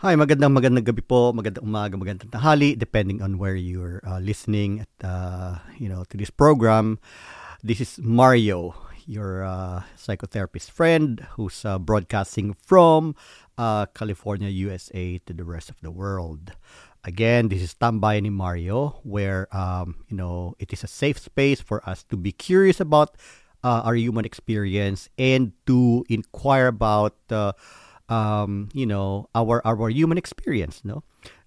Hi, magandang magandang gabi po, magandang umaga, magandang tanghali, depending on where you're uh, listening at uh, you know to this program. This is Mario, your uh, psychotherapist friend who's uh, broadcasting from uh, California, USA to the rest of the world. Again, this is Tambay ni Mario, where um, you know it is a safe space for us to be curious about uh, our human experience and to inquire about um, you know our our human experience. No,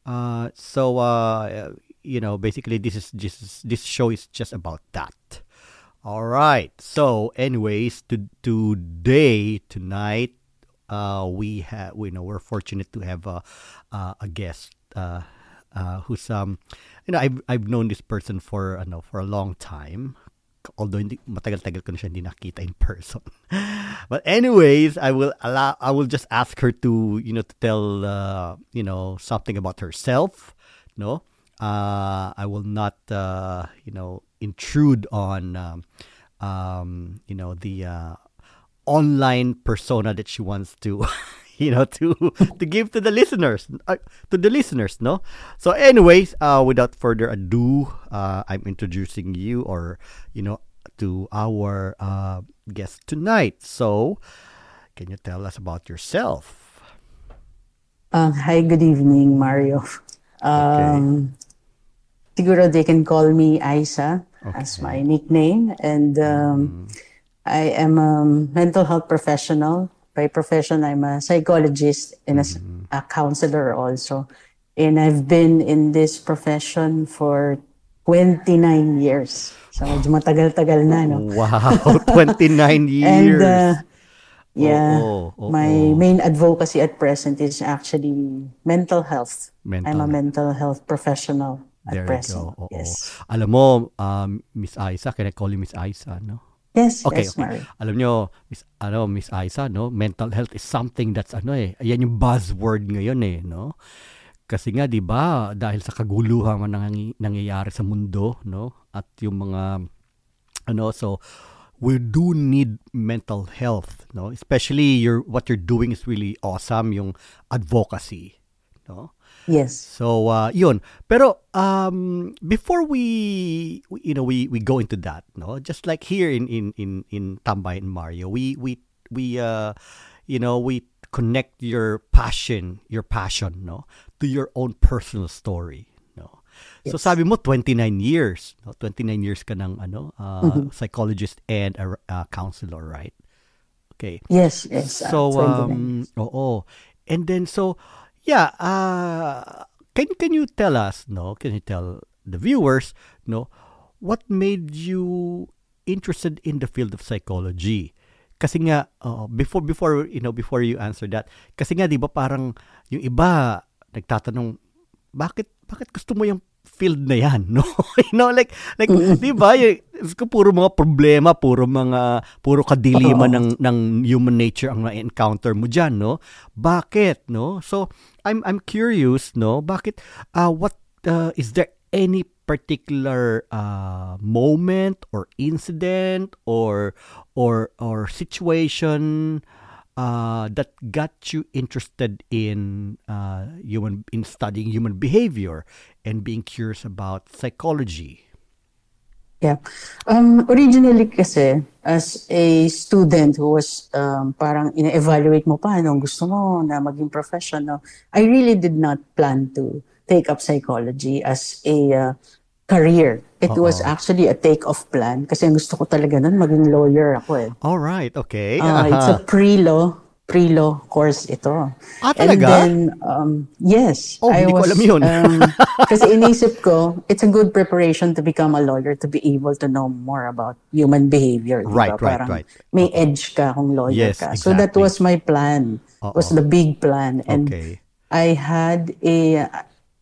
uh, so uh, you know basically this is just this show is just about that. All right. So, anyways, to, today tonight, uh, we have we know we're fortunate to have a uh, a guest. Uh, uh, who's um you know I've I've known this person for know for a long time although hindi matagal-tagal ko na siya hindi nakita in person. But anyways I will allow I will just ask her to you know to tell uh, you know something about herself no? Uh, I will not uh, you know intrude on um, um, you know the uh, online persona that she wants to you know to to give to the listeners uh, to the listeners no so anyways uh without further ado uh i'm introducing you or you know to our uh guest tonight so can you tell us about yourself uh, hi good evening mario um okay. siguro they can call me Isa okay. as my nickname and um, mm. I am a mental health professional by profession, I'm a psychologist and a, mm-hmm. a counselor also. And I've been in this profession for 29 years. So, medyo matagal-tagal na, no? Wow, 29 years. and, uh, yeah, oh, oh, oh, my main advocacy at present is actually mental health. Mental. I'm a mental health professional at there present. You go. Oh, yes. Alam mo, um, Miss Isa, can I call you Miss Isa, no? Yes, okay, yes, okay. Alam nyo, Miss, ano, Miss Isa, no? Mental health is something that's ano eh, ayan yung buzzword ngayon eh, no? Kasi nga 'di ba, dahil sa kaguluhan man nang nangyayari sa mundo, no? At yung mga ano, so we do need mental health, no? Especially your what you're doing is really awesome, yung advocacy, no? Yes. So, uh, yun. Pero um, before we, you know, we, we go into that, no, just like here in in in in Tambay and Mario, we we we uh, you know, we connect your passion, your passion, no, to your own personal story, no. Yes. So sabi mo 29 years, no? 29 years ka ng ano, uh, mm-hmm. psychologist and a uh, counselor, right? Okay. Yes, yes. So um, oo. And then so yeah, uh, can can you tell us, no? Can you tell the viewers, no, what made you interested in the field of psychology? Kasi nga uh, before before you know before you answer that, kasi nga 'di ba parang yung iba nagtatanong bakit bakit gusto mo yung field na yan, no? you know, like, like, di ba, ko puro mga problema, puro mga, puro kadiliman ng, ng human nature ang na-encounter mo dyan, no? Bakit, no? So, I'm, I'm curious, no? Bakit, uh, what, uh, is there any particular uh, moment or incident or, or, or situation uh, that got you interested in uh, human in studying human behavior and being curious about psychology? Yeah. Um, originally kasi, as a student who was um, parang ina-evaluate mo pa anong gusto mo na maging professional, I really did not plan to take up psychology as a uh, career. It Uh-oh. was actually a take-off plan kasi gusto ko talaga nun maging lawyer ako eh. All right, okay. Uh, uh-huh. It's a pre-law pre-law course ito. Ah, talaga? And then, um, yes. Oh, I hindi was, ko alam yun. um, kasi inisip ko, it's a good preparation to become a lawyer to be able to know more about human behavior. Right, diba? right, Parang right. May Uh-oh. edge ka kung lawyer yes, ka. Exactly. So that was my plan. Uh-oh. was the big plan. And okay. I had a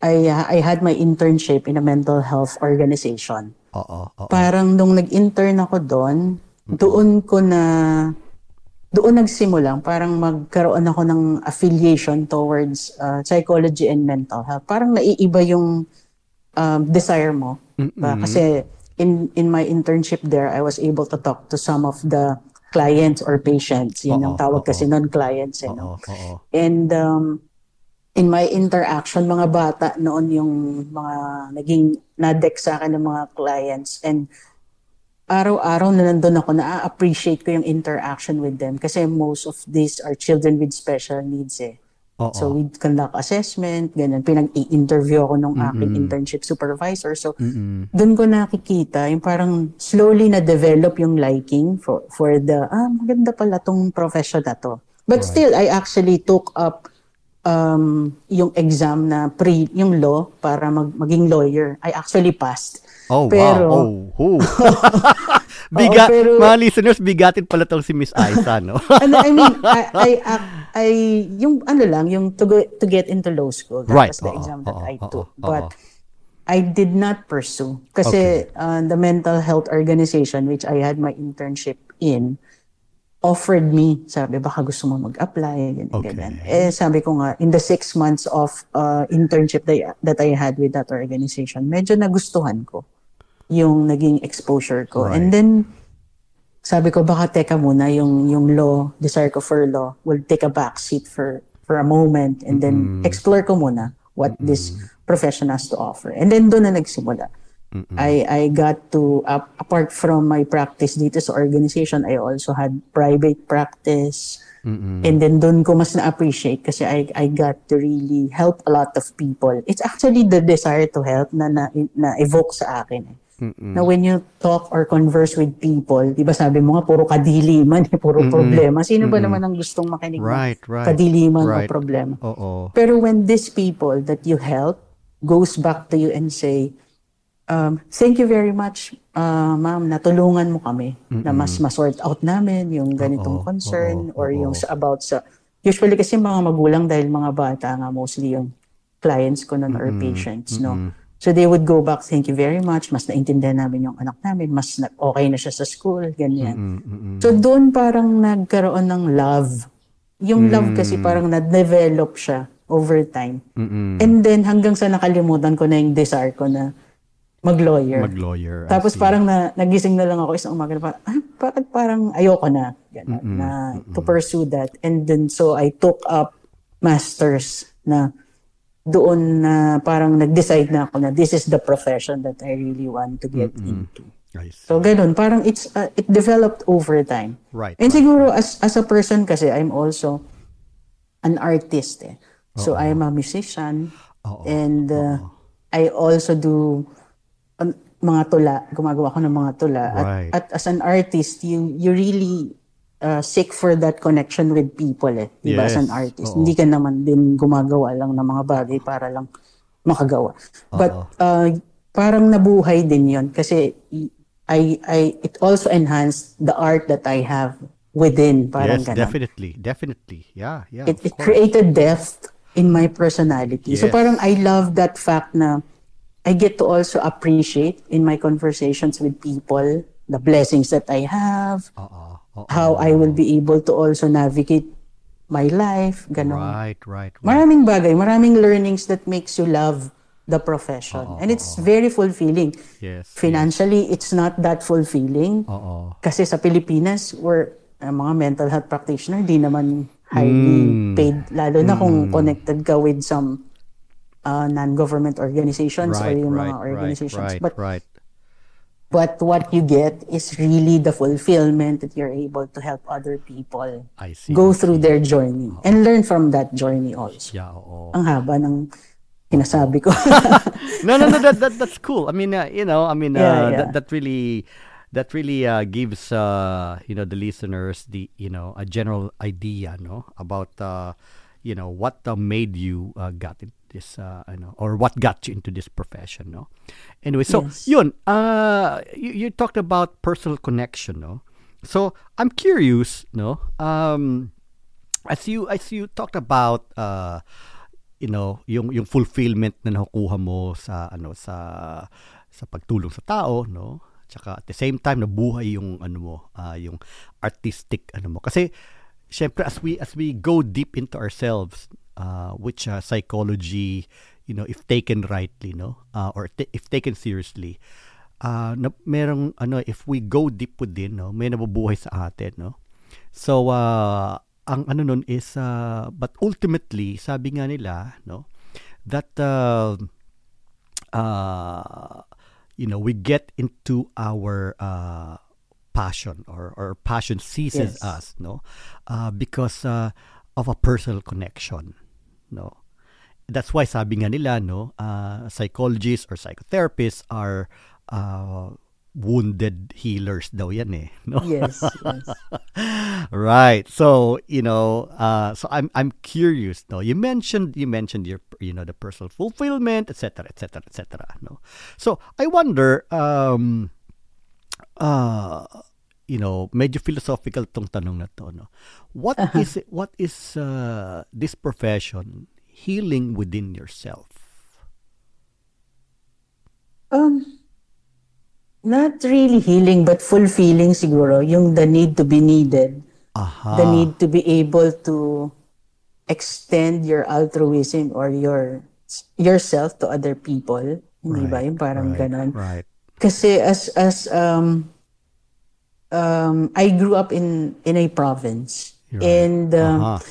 I, I had my internship in a mental health organization. Oo, oo. Parang nung nag-intern ako doon, doon ko na doon nagsimulang parang magkaroon ako ng affiliation towards uh, psychology and mental health. Parang naiiba yung um, desire mo. Uh, kasi in in my internship there, I was able to talk to some of the clients or patients. Yun ang tawag kasi non-clients. You know? And um, in my interaction, mga bata noon yung mga naging nadek sa akin ng mga clients and araw-araw na nandun ako, na-appreciate ko yung interaction with them kasi most of these are children with special needs eh. Oo. So we conduct assessment, ganun. Pinag-i-interview ako nung aking internship supervisor. So Mm-mm. doon ko nakikita yung parang slowly na develop yung liking for for the ah maganda pala tong profession na to. But still I actually took up um yung exam na pre yung law para mag, maging lawyer. I actually passed. Oh, Pero- wow. Oh, oh. Biga, Oo, pero- mga listeners, bigatin pala tong si Miss Aiza, no? And I mean, I, I, I, yung ano lang, yung to, go, to get into law school. That Right. was the Oo, exam that I oo, took. oo. But I did not pursue. Kasi uh, the mental health organization which I had my internship in offered me, sabi, baka gusto mo mag-apply, ganyan, Okay. ganyan. Eh, sabi ko nga, in the six months of uh, internship that, I- that I had with that organization, medyo nagustuhan ko yung naging exposure ko. Right. And then, sabi ko, baka teka muna, yung, yung law, desire ko for law, will take a back seat for, for a moment and then explore ko muna what this profession has to offer. And then doon na nagsimula. I I got to ap- apart from my practice dito sa organization, I also had private practice. And then doon ko mas na-appreciate kasi I I got to really help a lot of people. It's actually the desire to help na na, na evoke sa akin. Eh. Na when you talk or converse with people, 'di ba sabi mo nga puro kadiliman, eh, puro problema. Sino ba naman ang gustong makinig Right, right, kadiliman right. o problema? Oo. Pero when these people that you help goes back to you and say, um, thank you very much, uh, ma'am, natulungan mo kami na mas masort out namin yung ganitong Oo, concern oo, or oo. yung sa about sa, usually kasi mga magulang dahil mga bata nga mostly yung clients ko nun or patients, no? So they would go back, thank you very much, mas naintindihan namin yung anak namin, mas na, okay na siya sa school, ganyan. So doon parang nagkaroon ng love. Yung love kasi parang na-develop siya over time. Mm-mm. And then hanggang sa nakalimutan ko na yung desire ko na mag-lawyer. Mag-lawyer. Tapos parang na, nagising na lang ako isang umaga na parang, ah, parang ayoko na, ganun, na to pursue that. And then so I took up masters na doon na parang nag-decide na ako na this is the profession that I really want to get into. I see. So ganun, parang it's uh, it developed over time. Right. And siguro as as a person kasi I'm also an artist eh. So I'm a musician Oo. and uh, I also do mga tula, gumagawa ko ng mga tula. At, Right. at as an artist, you you really uh, seek for that connection with people eh. Diba? As an Yes. artist. Oo. Hindi ka naman din gumagawa lang ng mga bagay para lang makagawa. But uh, parang nabuhay din yon kasi I, I, it also enhanced the art that I have within. Parang yes, ganun. definitely. Definitely. Yeah, yeah. It, it course. created depth in my personality. So Yes. parang I love that fact na I get to also appreciate in my conversations with people the blessings that I have, Oo. Oo. how I will be able to also navigate my life, ganun. Right, right, right. Maraming bagay, maraming learnings that makes you love the profession. And it's very fulfilling. Yes. Financially, it's not that fulfilling. Oo. Kasi sa Pilipinas, we're uh, mga mental health practitioner, di naman highly Hmm. paid. Lalo na kung connected ka with some uh, non-government organizations or Right, yung right, mga organizations. right, But right, but what you get is really the fulfillment that you're able to help other people I see. go I through their journey and learn from that journey also. Yeah, oo. Ang haba ng sinasabi ko. no, no, no. That, that that's cool. I mean, uh, you know, I mean, uh, Yeah, yeah. That, that really, that really uh, gives uh, you know the listeners the you know a general idea, no, about uh, you know what uh, made you uh, got in this, uh, know, or what got you into this profession, no. Anyway, so Yes. yun, uh, you, you talked about personal connection, no. So I'm curious, no. Um, as you as you talked about uh you know yung yung fulfillment na nakukuha mo sa ano sa sa pagtulong sa tao no tsaka at the same time nabuhay yung ano mo ah, yung artistic ano mo kasi syempre as we as we go deep into ourselves uh, which uh, psychology you know if taken rightly no uh, or ta- if taken seriously uh, na, merong ano if we go deep within no may nabubuhay sa atin no So, uh, ang ano nun is uh, but ultimately sabi nga nila no that uh, uh, you know we get into our uh, passion or or passion seizes Yes. us no uh, because uh, of a personal connection no? That's why sabi nga nila no uh, psychologists or psychotherapists are uh, wounded healers daw yan eh no? Yes, yes. right. So you know uh so i'm i'm curious no? You mentioned you mentioned your you know the personal fulfillment etc etc etc no? So i wonder um uh you know medyo philosophical tong tanong na to no what is it what is uh this profession healing within yourself Um, not really healing, but fulfilling siguro. Yung the need to be needed. aha The need to be able to extend your altruism or your yourself to other people. Hindi ba? Yung parang right, ganon. right Kasi as as um um I grew up in in a province Right. and um, aha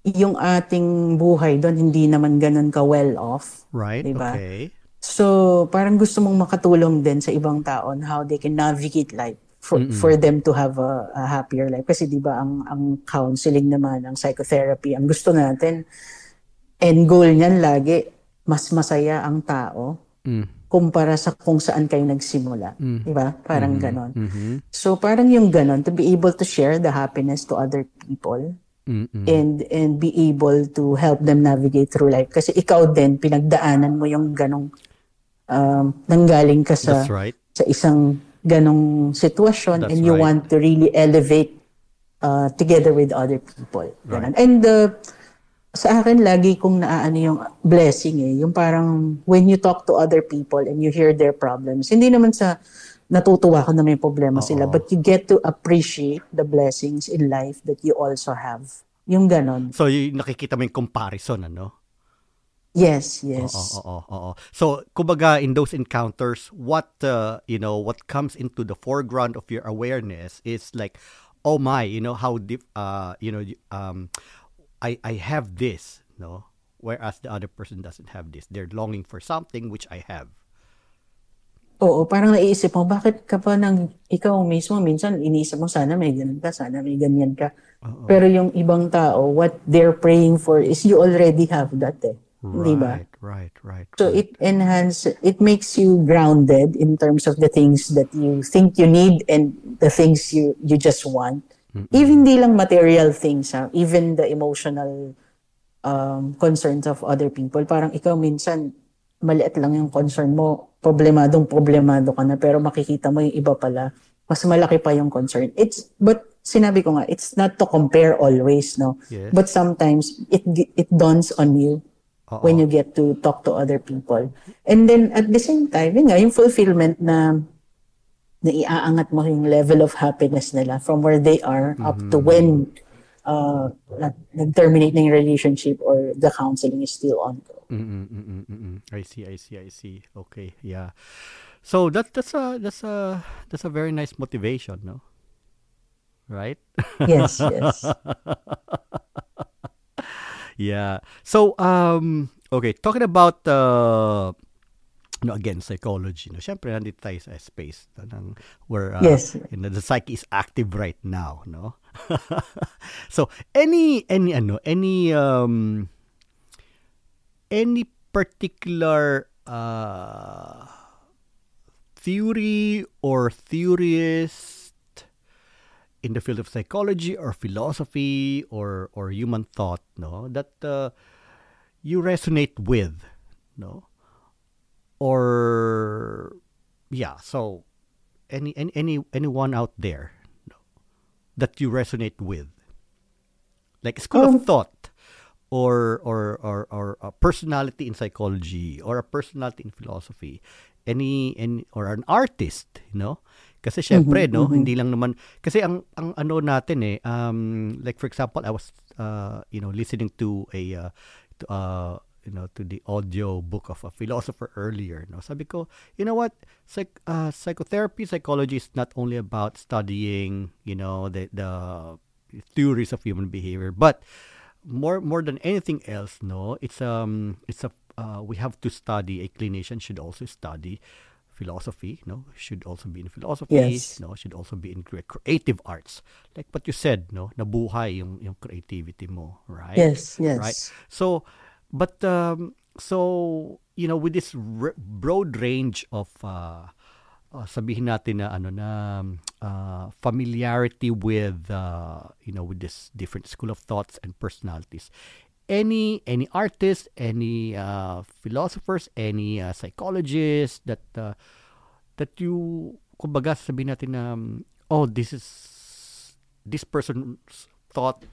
yung ating buhay doon hindi naman ganun ka well off. right Diba? okay So, parang gusto mong makatulong din sa ibang tao on how they can navigate life for for them to have a, a happier life. Kasi 'di ba ang ang counseling naman, ang psychotherapy, ang gusto natin end goal niyan lagi mas masaya ang tao mm. Kumpara sa kung saan kayo nagsimula. Mm. 'Di ba? Parang ganon. mhm So, parang yung ganon to be able to share the happiness to other people Mm-mm. and and be able to help them navigate through life kasi ikaw din pinagdaanan mo yung ganong um, nanggaling ka sa That's right. sa isang ganong sitwasyon That's and you right. want to really elevate uh, together with other people Ganon. and uh, sa akin lagi kong naaano yung blessing eh. Yung parang when you talk to other people and you hear their problems hindi naman sa natutuwa ka na may problema sila but you get to appreciate the blessings in life that you also have. Yung ganon. So, y- nakikita mo yung comparison, ano? yes yes. Oo, oo, oo. So, kumbaga, in those encounters, what, uh, you know, what comes into the foreground of your awareness is like, oh my, you know, how deep, uh, you know, um, I, I have this, no? Whereas the other person doesn't have this. They're longing for something which I have. Oo, parang naiisip mo, bakit ka pa nang ikaw mismo, minsan iniisip mo, sana may ganun ka, sana may ganyan ka. Pero yung ibang tao, what they're praying for is you already have that eh. Di ba? Right, right, right. So it enhance, it makes you grounded in terms of the things that you think you need and the things you you just want. Even di lang material things, ha? even the emotional um, concerns of other people. Parang ikaw minsan, maliit lang yung concern mo, problemadong problemado ka na, pero makikita mo yung iba pala, mas malaki pa yung concern. It's, but sinabi ko nga, it's not to compare always, no? Yes. But sometimes, it it dawns on you Oo. when you get to talk to other people. And then, at the same time, yun nga, yung fulfillment na na iaangat mo yung level of happiness nila from where they are up to when uh, nag- nag-terminate na yung relationship or the counseling is still ongoing. Mm-mm, mm-mm, mm-mm. I see, I see, I see. Okay, yeah. So that that's a that's a that's a very nice motivation, no? Right? Yes, yes. yeah. So um okay, talking about uh no again psychology, no. Syempre nandito tayo sa space no, ng where uh, Yes. you know, the psyche is active right now, no? so any any ano, any um any particular uh theory or theorist in the field of psychology or philosophy or or human thought no that uh, you resonate with no or yeah so any any any anyone out there that you resonate with like a school Um, of thought or or or or a personality in psychology or a personality in philosophy any any or an artist you know? Kasi syempre no hindi lang naman kasi ang ang ano natin eh um like for example I was uh you know listening to a uh, to, uh you know to the audio book of a philosopher earlier no sabi ko you know what Psych, uh, psychotherapy psychology is not only about studying you know the the theories of human behavior. But more more than anything else, no, it's um it's a uh, we have to study. A clinician should also study philosophy. No, should also be in philosophy. Yes. No, should also be in creative arts. Like what you said, no, nabuhay yung yung creativity mo, right? Yes, yes. Right. So, but um, so you know, with this r- broad range of uh, uh, sabihin natin na ano na uh, familiarity with uh, you know with this different school of thoughts and personalities any any artist any uh, philosophers any uh, psychologists that uh, that you kumbaga sabihin natin na um, oh this is this person's thought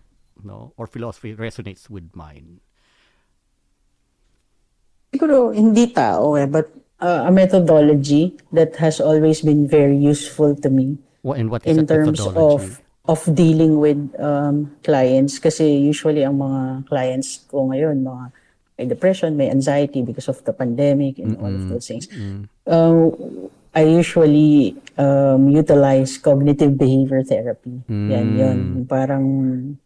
no or philosophy resonates with mine Siguro hindi tao eh, but uh, a methodology that has always been very useful to me What, and what is in terms of of dealing with um, clients kasi usually ang mga clients ko ngayon mga may depression, may anxiety because of the pandemic and all of those things. Uh, I usually um, utilize cognitive behavior therapy. Yan yun. Parang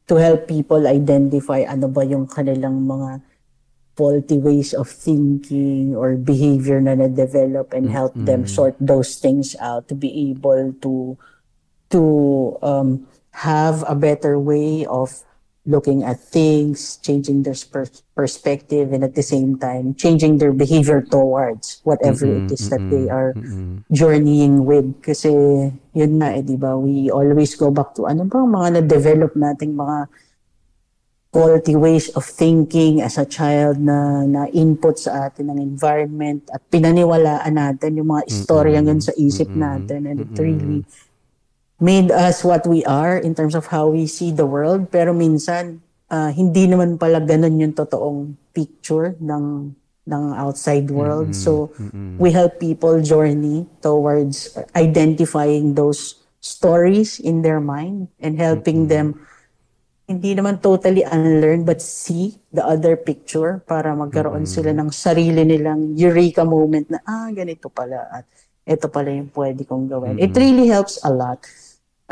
to help people identify ano ba yung kanilang mga faulty ways of thinking or behavior na na-develop and help them sort those things out to be able to to um, have a better way of looking at things, changing their pers- perspective, and at the same time, changing their behavior towards whatever it is that they are journeying with. Kasi, yun na eh, di ba? We always go back to ano bang mga na-develop nating mga faulty ways of thinking as a child na na input sa atin ng environment at pinaniwalaan natin yung mga istoryang yun sa isip natin and it really made us what we are in terms of how we see the world. Pero minsan ah, hindi naman pala ganun yung totoong picture ng ng outside world. So we help people journey towards identifying those stories in their mind and helping them hindi naman totally unlearn but see the other picture para magkaroon sila ng sarili nilang eureka moment na ah ganito pala at ito pala yung pwede kong gawin. It really helps a lot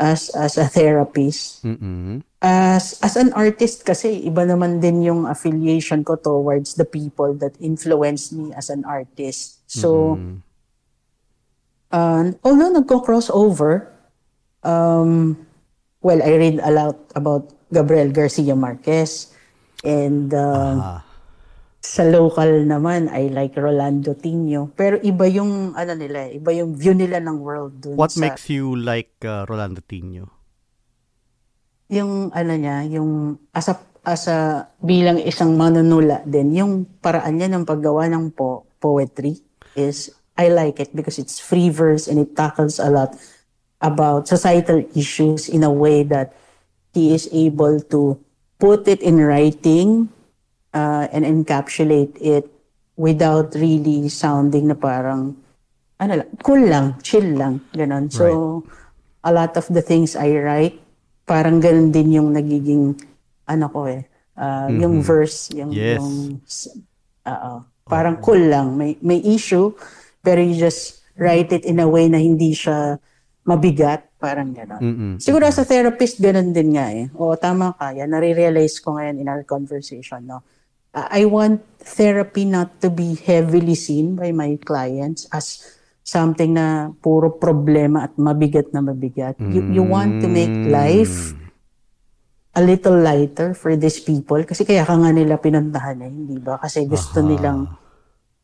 as as a therapist. Mm-mm. As as an artist kasi iba naman din yung affiliation ko towards the people that influenced me as an artist. So uh, although nagko-crossover, um, well, I read a lot about Gabriel Garcia Marquez. And uh, Ah. sa local naman, I like Rolando Tino. Pero iba yung, ano nila, eh, iba yung view nila ng world dun What sa, makes you like uh, Rolando Tino? yung, ano niya, yung, as a, as a, bilang isang manunula din, yung paraan niya ng paggawa ng po, poetry is, I like it because it's free verse and it tackles a lot about societal issues in a way that he is able to put it in writing uh, and encapsulate it without really sounding na parang ano lang, cool lang, chill lang, ganun. So, a lot of the things I write, parang ganun din yung nagiging, ano ko eh, uh, yung verse, yung, Yes. yung oo. parang cool lang. May, may issue, pero you just write it in a way na hindi siya mabigat, parang gano'n. Mm-mm. Siguro as a therapist, ganun din nga eh. O, tama ka. Yan, nare-realize ko ngayon in our conversation, no? Uh, I want therapy not to be heavily seen by my clients as something na puro problema at mabigat na mabigat. You, you want to make life a little lighter for these people kasi kaya ka nga nila pinuntahan eh, hindi ba? Kasi gusto nilang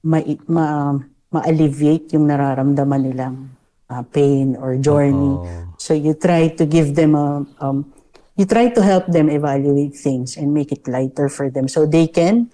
ma, ma, ma-alleviate yung nararamdaman nilang uh, pain or journey. So you try to give them a um, you try to help them evaluate things and make it lighter for them so they can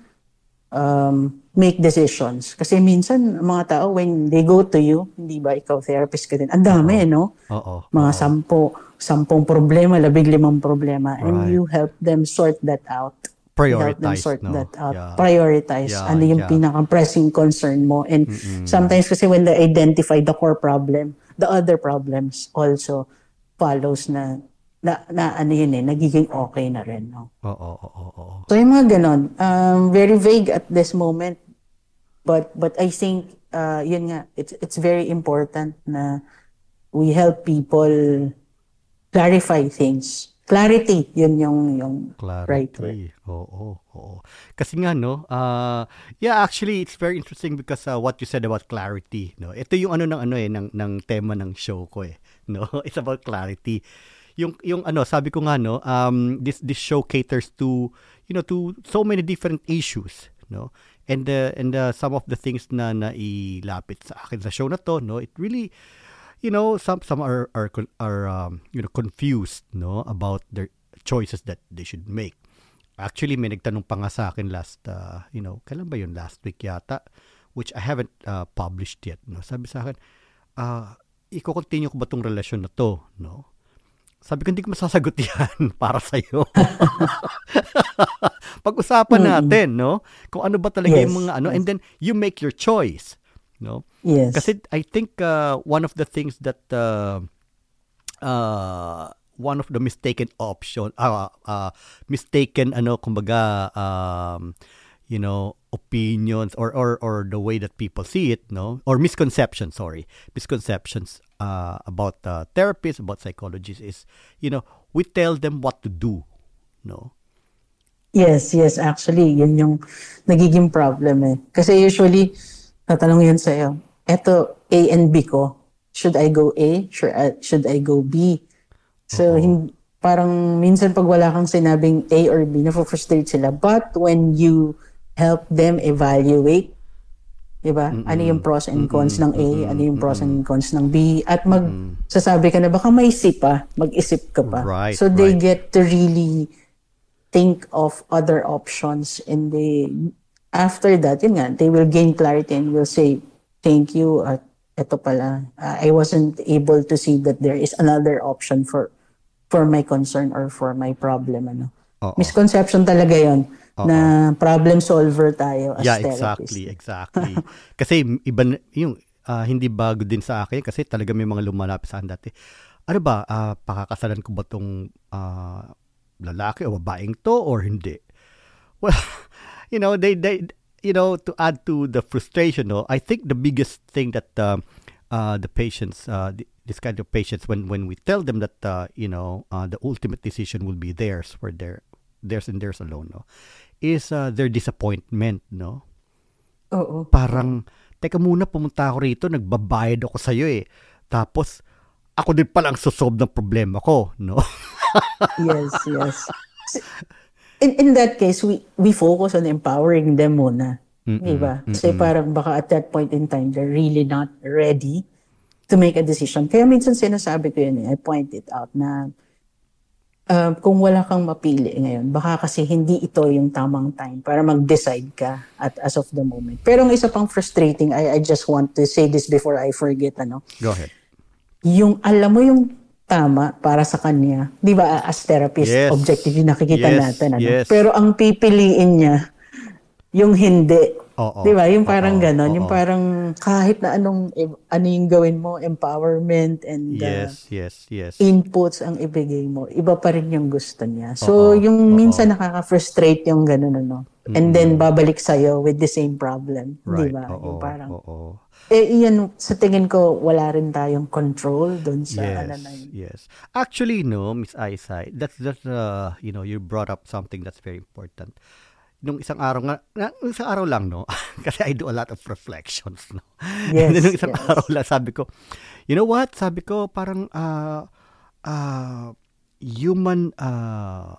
um, make decisions. Kasi minsan, mga tao, when they go to you, hindi ba ikaw therapist ka din, ang dami, no? Oo. Mga sampo, sampung problema, labing limang problema. And Right. you help them sort that out. You help them Prioritize, sort no? that out. Yeah. Prioritize. Yeah, ano yung yeah. pinaka-pressing concern mo. And sometimes kasi when they identify the core problem, the other problems also follows na na, na ano yun eh, nagiging okay na rin. No? Oo, oo, oo, oo. So yung mga ganon, um, very vague at this moment. But but I think uh, yun nga, it's it's very important na we help people clarify things. Clarity, yun yung, yung clarity. right word. Oo, oo, oo. Kasi nga, no, uh, yeah, actually, it's very interesting because uh, what you said about clarity, no, ito yung ano ng ano eh, ng, ng tema ng show ko eh, no, it's about clarity. Yung, yung ano, sabi ko nga, no, um, this, this show caters to, you know, to so many different issues, no, and uh, and uh, some of the things na nailapit sa akin sa show na to, no, it really, you know, some some are are are um, you know confused, no, about their choices that they should make. Actually, may nagtanong pa nga sa akin last, uh, you know, kailan ba yun? Last week yata, which I haven't uh, published yet. No? Sabi sa akin, uh, i-continue ko ba tong relasyon na to? No? Sabi ko, hindi ko masasagot yan para sa'yo. Pag-usapan natin, no? Kung ano ba talaga yes, yung mga ano, and then you make your choice no? Yes. Kasi I think uh, one of the things that uh, uh, one of the mistaken option uh, uh, mistaken ano kumbaga um, you know opinions or or or the way that people see it no or misconceptions sorry misconceptions uh, about uh, therapists about psychologists is you know we tell them what to do no yes yes actually yun yung nagiging problem eh kasi usually tatanong yun sa'yo, eto A and B ko, should I go A? Should I, should I go B? So, hin- parang minsan pag wala kang sinabing A or B, na-frustrate sila. But when you help them evaluate, di ba? Mm-hmm. Ano yung pros and cons mm-hmm. ng A, mm-hmm. ano yung pros and cons ng B, at magsasabi ka na baka may isip pa, mag-isip ka pa. Right, so they right. get to really think of other options and they after that, yun nga, they will gain clarity and will say, thank you at eto pala, uh, I wasn't able to see that there is another option for for my concern or for my problem. Ano. Uh-oh. Misconception talaga yon na problem solver tayo as yeah, therapist. exactly, exactly. kasi iba yung uh, hindi bago din sa akin kasi talaga may mga lumalapit sa akin dati. Ano ba, uh, pakakasalan ko ba tong uh, lalaki o babaeng to or hindi? Well, you know, they they you know to add to the frustration. No, I think the biggest thing that um, uh, the patients, uh, this kind of patients, when when we tell them that uh, you know uh, the ultimate decision will be theirs for their theirs and theirs alone, no, is uh, their disappointment, no. Oo. Parang, teka muna, pumunta ako rito, nagbabayad ako sa'yo eh. Tapos, ako din palang susob ng problema ko, no? yes, yes in, in that case, we, we focus on empowering them muna. Mm-mm, di ba? Kasi parang baka at that point in time, they're really not ready to make a decision. Kaya minsan sinasabi ko yun, eh, I point it out na uh, kung wala kang mapili ngayon, baka kasi hindi ito yung tamang time para mag-decide ka at as of the moment. Pero ang isa pang frustrating, I, I just want to say this before I forget, ano? Go ahead. Yung, alam mo yung tama para sa kanya. 'Di ba as therapist, yes. objective yung nakikita yes. natin ano. Yes. Pero ang pipiliin niya yung hindi. Oo. 'Di ba? Yung parang Oo. ganon, Oo. yung parang kahit na anong ano yung gawin mo, empowerment and uh, yes, yes, yes. inputs ang ibigay mo, iba pa rin yung gusto niya. So Oo. yung Oo. minsan nakaka-frustrate yung ganon ano. Mm-hmm. And then babalik sa with the same problem, right. 'di ba? Yung parang Oo eh, yan, sa tingin ko, wala rin tayong control doon sa yes, ano na yun. Yes. Actually, no, Miss Aisai, that's, that's uh, you know, you brought up something that's very important. Nung isang araw nga, nung isang araw lang, no? Kasi I do a lot of reflections, no? Yes, And then, nung isang yes. araw lang, sabi ko, you know what? Sabi ko, parang, uh, uh, human, uh,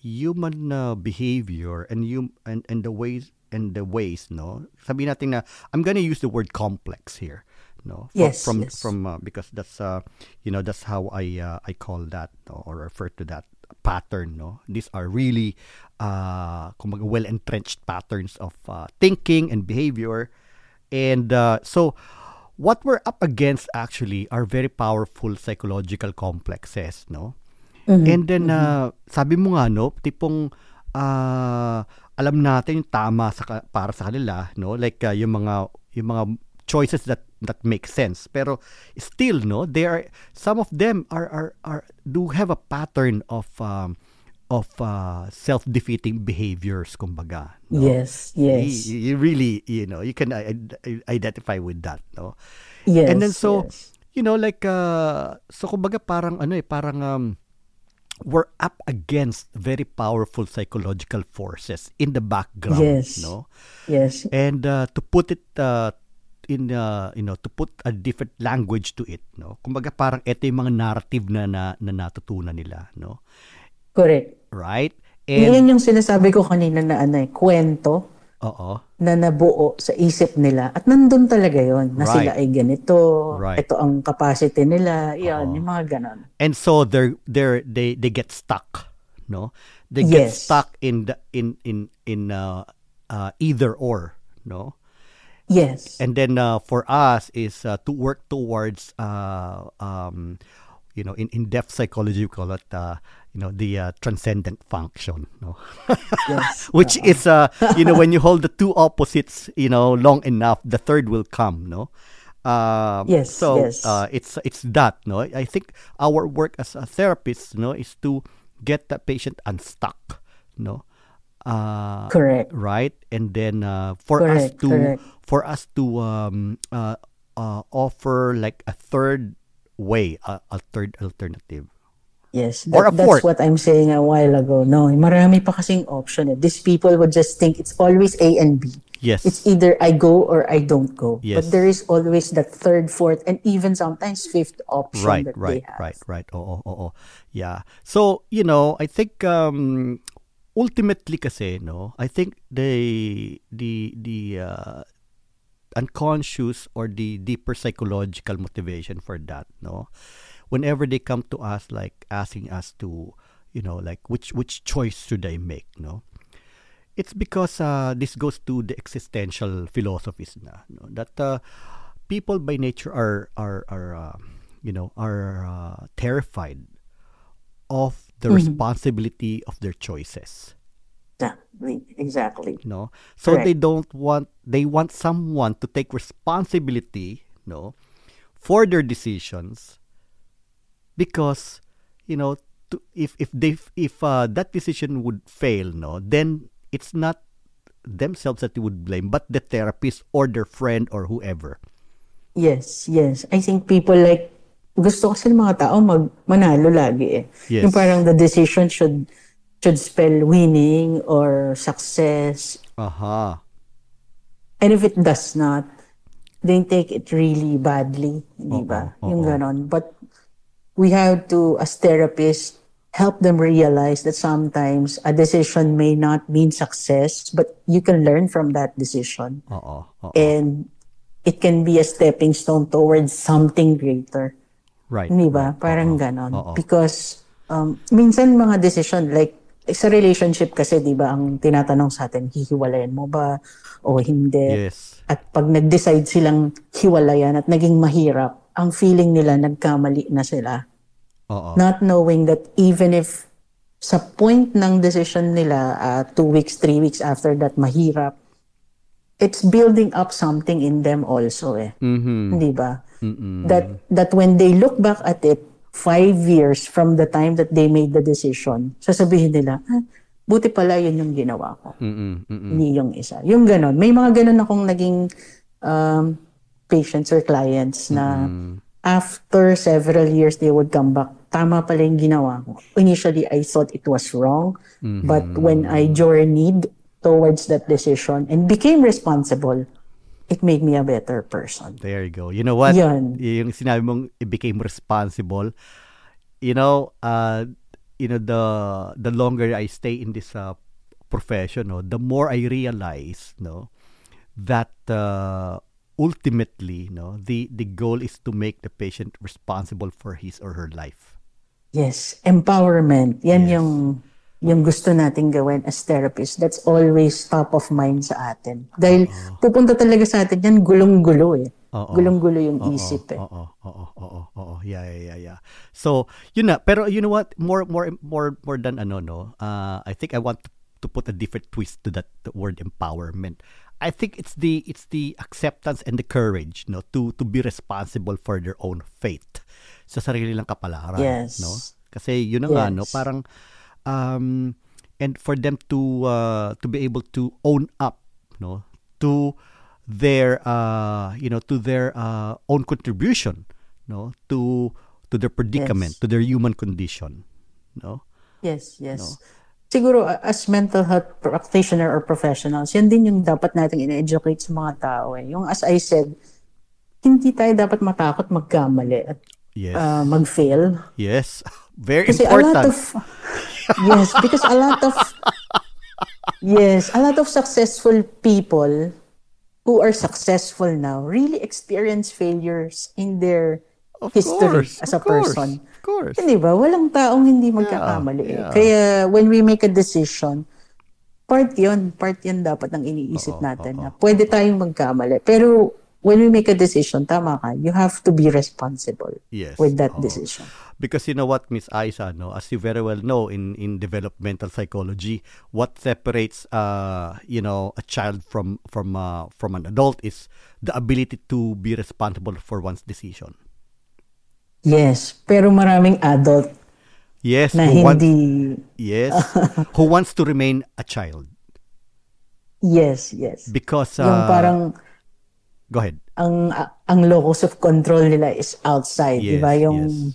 human uh, behavior and, you, and, and the ways and the ways, no? Sabi natin na I'm gonna use the word complex here, no? From, yes, from yes. from uh, because that's uh you know that's how I uh, I call that no? or refer to that pattern, no? These are really uh well entrenched patterns of uh, thinking and behavior, and uh, so what we're up against actually are very powerful psychological complexes, no? Mm-hmm. And then mm-hmm. uh, sabi mo nga no, tipong uh, alam natin yung tama sa para sa kanila no like uh, yung mga yung mga choices that that make sense pero still no they are some of them are are, are do have a pattern of um, of uh, self-defeating behaviors kumbaga no? yes yes you, you really you know you can identify with that no yes and then so yes. you know like uh, so kumbaga parang ano eh parang um, we're up against very powerful psychological forces in the background Yes. no Yes. and uh, to put it uh, in uh, you know to put a different language to it no kumbaga parang ito yung mga narrative na, na, na natutunan nila no Correct. right and Yan yung sinasabi ko kanina na ano eh, kwento oo na nabuo sa isip nila. At nandun talaga yon na Right. sila ay ganito, Right. ito ang capacity nila, yan, yung mga ganon. and so they're they're they they get stuck no they get Yes. stuck in the in in in uh, uh, either or no Yes. and then uh, for us is uh, to work towards uh, um, you know in in depth psychology we call it uh, you know the uh, transcendent function no Yes. which is uh you know when you hold the two opposites you know long enough the third will come no um, Yes, so yes. uh, it's it's that no i think our work as a therapist no is to get the patient unstuck no uh, Correct. right and then uh, for us to correct. for us to um, uh, uh, offer like a third way a, a third alternative Yes. Or a That, that's what I'm saying a while ago. No, marami pa kasing option. Eh. These people would just think it's always A and B. yes It's either I go or I don't go. Yes. But there is always that third, fourth, and even sometimes fifth option right that right they have. right right oo oo yeah so you know i think um ultimately kasi no i think the the the uh, unconscious or the deeper psychological motivation for that no whenever they come to us like asking us to you know like which which choice should i make no it's because uh, this goes to the existential philosophies na no? that uh, people by nature are are are uh, you know are uh, terrified of the responsibility of their choices Exactly. Exactly. no so Correct. they don't want they want someone to take responsibility no for their decisions because you know to, if if they if uh, that decision would fail no then it's not themselves that they would blame but the therapist or their friend or whoever Yes, yes. I think people like, gusto kasi ng mga tao mag, manalo lagi eh. Yes. Yung parang the decision should should spell winning or success. aha And if it does not, they take it really badly. Di ba? Yung ganon. But we have to, as therapists, help them realize that sometimes a decision may not mean success, but you can learn from that decision. oo oo And it can be a stepping stone towards something greater. right ba? right. Parang Oo, ganon. oo. Because um, minsan mga decision, like sa relationship kasi, di ba, ang tinatanong sa atin, hihiwalayan mo ba o hindi? yes At pag nag-decide silang hiwalayan at naging mahirap, ang feeling nila nagkamali na sila. oo Not knowing that even if sa point ng decision nila, uh, two weeks, three weeks after that, mahirap, it's building up something in them also eh. mhm Hindi ba? That that when they look back at it five years from the time that they made the decision, sasabihin nila, ah, buti pala yun yung ginawa ko. Mm-mm. Mm-mm. Hindi yung isa. Yung ganon. May mga ganon akong naging um, patients or clients na after several years they would come back. Tama pala yung ginawa ko. Initially, I thought it was wrong. But when I journeyed towards that decision and became responsible, it made me a better person. There you go. You know what? Yan. Yung sinabi mong it became responsible. You know, uh, you know the the longer I stay in this uh, profession, no, the more I realize, no, that uh, ultimately, no, the the goal is to make the patient responsible for his or her life. Yes, empowerment. Yan Yes. yung yung gusto nating gawin as therapists. That's always top of mind sa atin. Dahil pupunta talaga sa atin yan gulong-gulo eh. Oo. Gulong-gulo yung Oo, isip eh. Oo, oo, oo, oo. Yeah, yeah, yeah, yeah. So, yun na. Pero you know what? More, more, more, more than ano, no? Uh, I think I want to, to put a different twist to that word empowerment. I think it's the it's the acceptance and the courage, no, to to be responsible for their own fate sa sarili lang kapalaran, Yes. no? Kasi yun na nga, no, Yes. parang um and for them to uh, to be able to own up, no, to their uh you know to their uh, own contribution, no, to to their predicament, Yes. to their human condition, no? Yes, yes. No? Siguro as mental health practitioner or professionals, yan din yung dapat nating ina-educate sa mga tao eh. Yung as I said, hindi tayo dapat matakot magkamali at yes. uh, mag-fail. Yes. Very Kasi important. A lot of, yes, because a lot of yes, a lot of successful people who are successful now really experience failures in their of history course, as a person. Course. Hindi ba? Walang taong hindi magkakamali. Yeah, yeah. Kaya when we make a decision, part yun. Part yun dapat ang iniisip natin. Oo, oo. Na pwede tayong magkamali. Pero when we make a decision, tama ka, you have to be responsible yes, with that oo. decision. Because you know what, Miss Aisa, no, as you very well know in in developmental psychology, what separates uh you know a child from from uh, from an adult is the ability to be responsible for one's decision. Yes, pero maraming adult yes, na hindi wants, yes, who wants to remain a child. Yes, yes. Because uh, yung parang Go ahead. Ang ang locus of control nila is outside, yes, 'di ba? Yung yes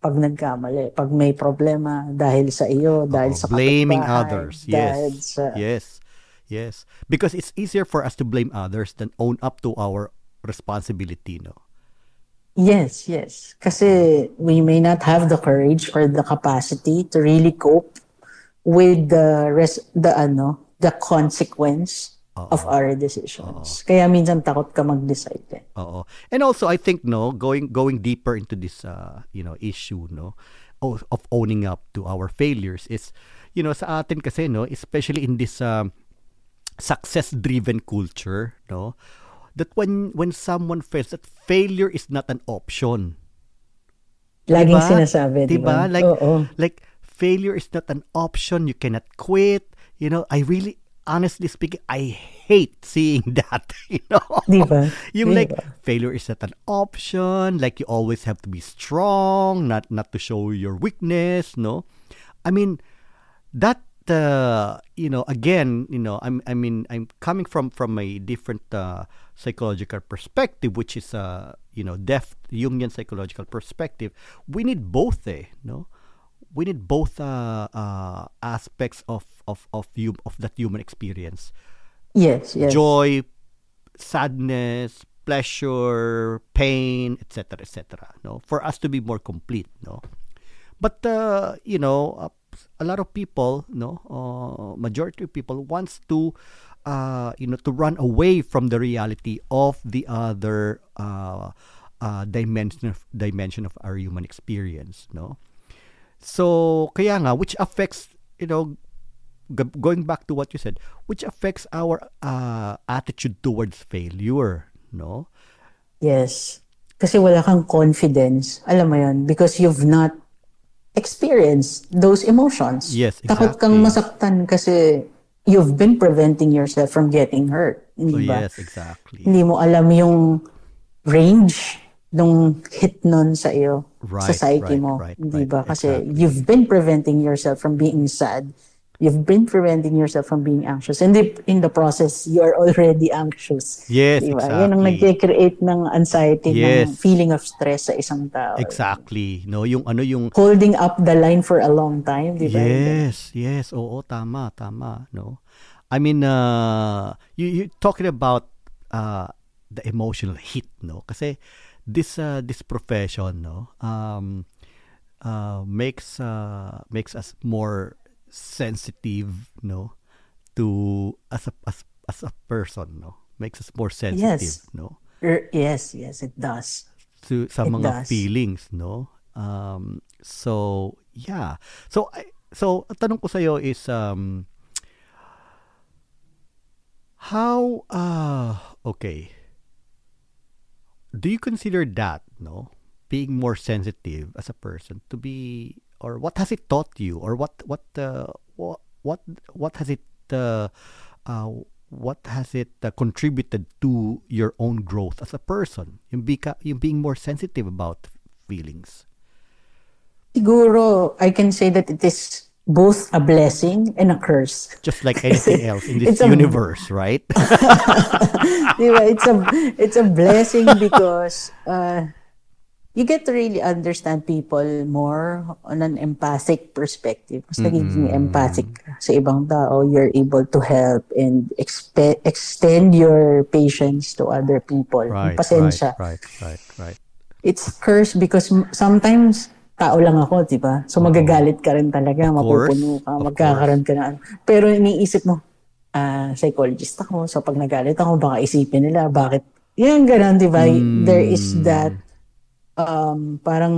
pag nagkamali, pag may problema dahil sa iyo, dahil sa blaming others. Yes. Sa... Yes. Yes. Because it's easier for us to blame others than own up to our responsibility, no? Yes, yes. Kasi we may not have the courage or the capacity to really cope with the res- the ano, the consequence Oo. of our decisions. Oo. Kaya minsan takot ka mag-decide. Eh. Oo. And also I think no, going going deeper into this uh, you know, issue no of, of owning up to our failures is you know sa atin kasi no, especially in this um, success driven culture, no, that when when someone fails that failure is not an option. Laging diba? sinasabi, diba? diba? Like Oo. like failure is not an option, you cannot quit. You know, I really honestly speaking, I hate seeing that. You know, diba? yung diba? like failure is not an option. Like you always have to be strong, not not to show your weakness. No, I mean that. Uh, you know, again, you know, I'm. I mean, I'm coming from from a different uh, psychological perspective, which is uh, you know, depth Jungian psychological perspective. We need both, eh? No, we need both uh, uh, aspects of of of you of that human experience. Yes, yes. Joy, sadness, pleasure, pain, etc., etc. No, for us to be more complete. No, but uh, you know, uh, a lot of people, no, uh, majority of people wants to, uh, you know, to run away from the reality of the other uh, uh, dimension of dimension of our human experience. No, so, kaya nga, which affects, you know, g- going back to what you said, which affects our uh, attitude towards failure, no? Yes. Kasi wala kang confidence. Alam mo yun, because you've not experienced those emotions. Yes, exactly. Takot kang masaktan kasi you've been preventing yourself from getting hurt. Hindi oh, ba? Yes, exactly. Hindi mo alam yung range nung hit nun sa iyo, right, sa psyche right, mo. Right, di ba? Right, Kasi exactly. you've been preventing yourself from being sad. You've been preventing yourself from being anxious. And in the process, you are already anxious. Yes, diba? exactly. Yan ang nag-create ng anxiety, yes. ng feeling of stress sa isang tao. Exactly. No, yung ano yung holding up the line for a long time, di ba? Yes, yes. Oo, tama, tama, no. I mean, uh, you you talking about uh, the emotional hit, no? Kasi this uh, this profession no um uh, makes uh, makes us more sensitive no? To as a as, as a person no? Makes us more sensitive yes. no? Er, yes yes it does. To sa it mga does. feelings no? Um so yeah. So I, so tanong ko sa iyo is um how uh okay. Do you consider that no? Being more sensitive as a person to be or what has it taught you or what what uh, what what what has it uh, uh, what has it uh, contributed to your own growth as a person yung, yung being more sensitive about feelings siguro i can say that it is both a blessing and a curse. Just like anything else in this universe, a, right? it's a it's a blessing because uh, you get to really understand people more on an empathic perspective. Mas nagiging empathic sa ibang tao, you're able to help and expe- extend your patience to other people. Right, Pasensya. right, right, right, right. It's cursed because sometimes tao lang ako, di ba? So magagalit ka rin talaga, course, mapupuno ka, of magkakaroon ka na. ano. Pero iniisip mo, ah, psychologist ako, so pag nagalit ako, baka isipin nila, bakit? Yan, ganun, di ba? There is that, um, parang,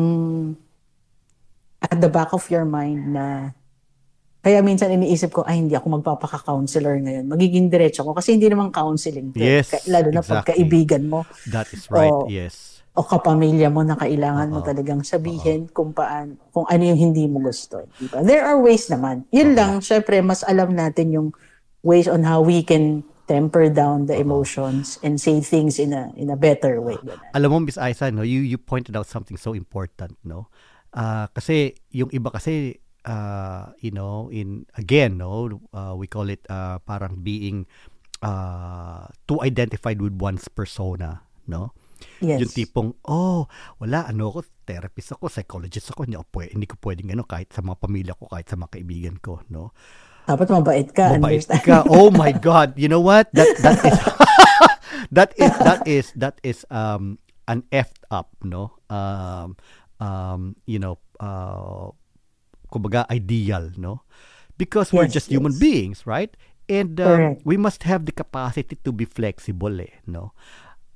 at the back of your mind na, kaya minsan iniisip ko, ay, hindi ako magpapaka-counselor ngayon. Magiging diretso ako. Kasi hindi naman counseling. to. Yes, Ka- Lalo na exactly. pagkaibigan mo That is right. Oh. yes. o kapamilya mo na kailangan mo talagang sabihin kung paan, kung ano yung hindi mo gusto. Diba? There are ways naman. Yun lang, syempre, mas alam natin yung ways on how we can temper down the emotions and say things in a in a better way. Ganun. Alam mo, Miss Aiza, no, you, you pointed out something so important, no? Ah, kasi yung iba kasi, uh, you know, in, again, no, uh, we call it uh, parang being uh, too identified with one's persona, no? Yes. Yung tipong, oh, wala, ano ako, therapist ako, psychologist ako, hindi, ako pwede, hindi ko pwedeng ano, kahit sa mga pamilya ko, kahit sa mga kaibigan ko, no? Dapat mabait ka. Mabait understand? ka. Oh my God. You know what? That, that is, that is, that is, that is, um, an effed up, no? Um, um, you know, uh, kumbaga ideal, no? Because we're Yes, just human beings, right? And um, we must have the capacity to be flexible, eh, no?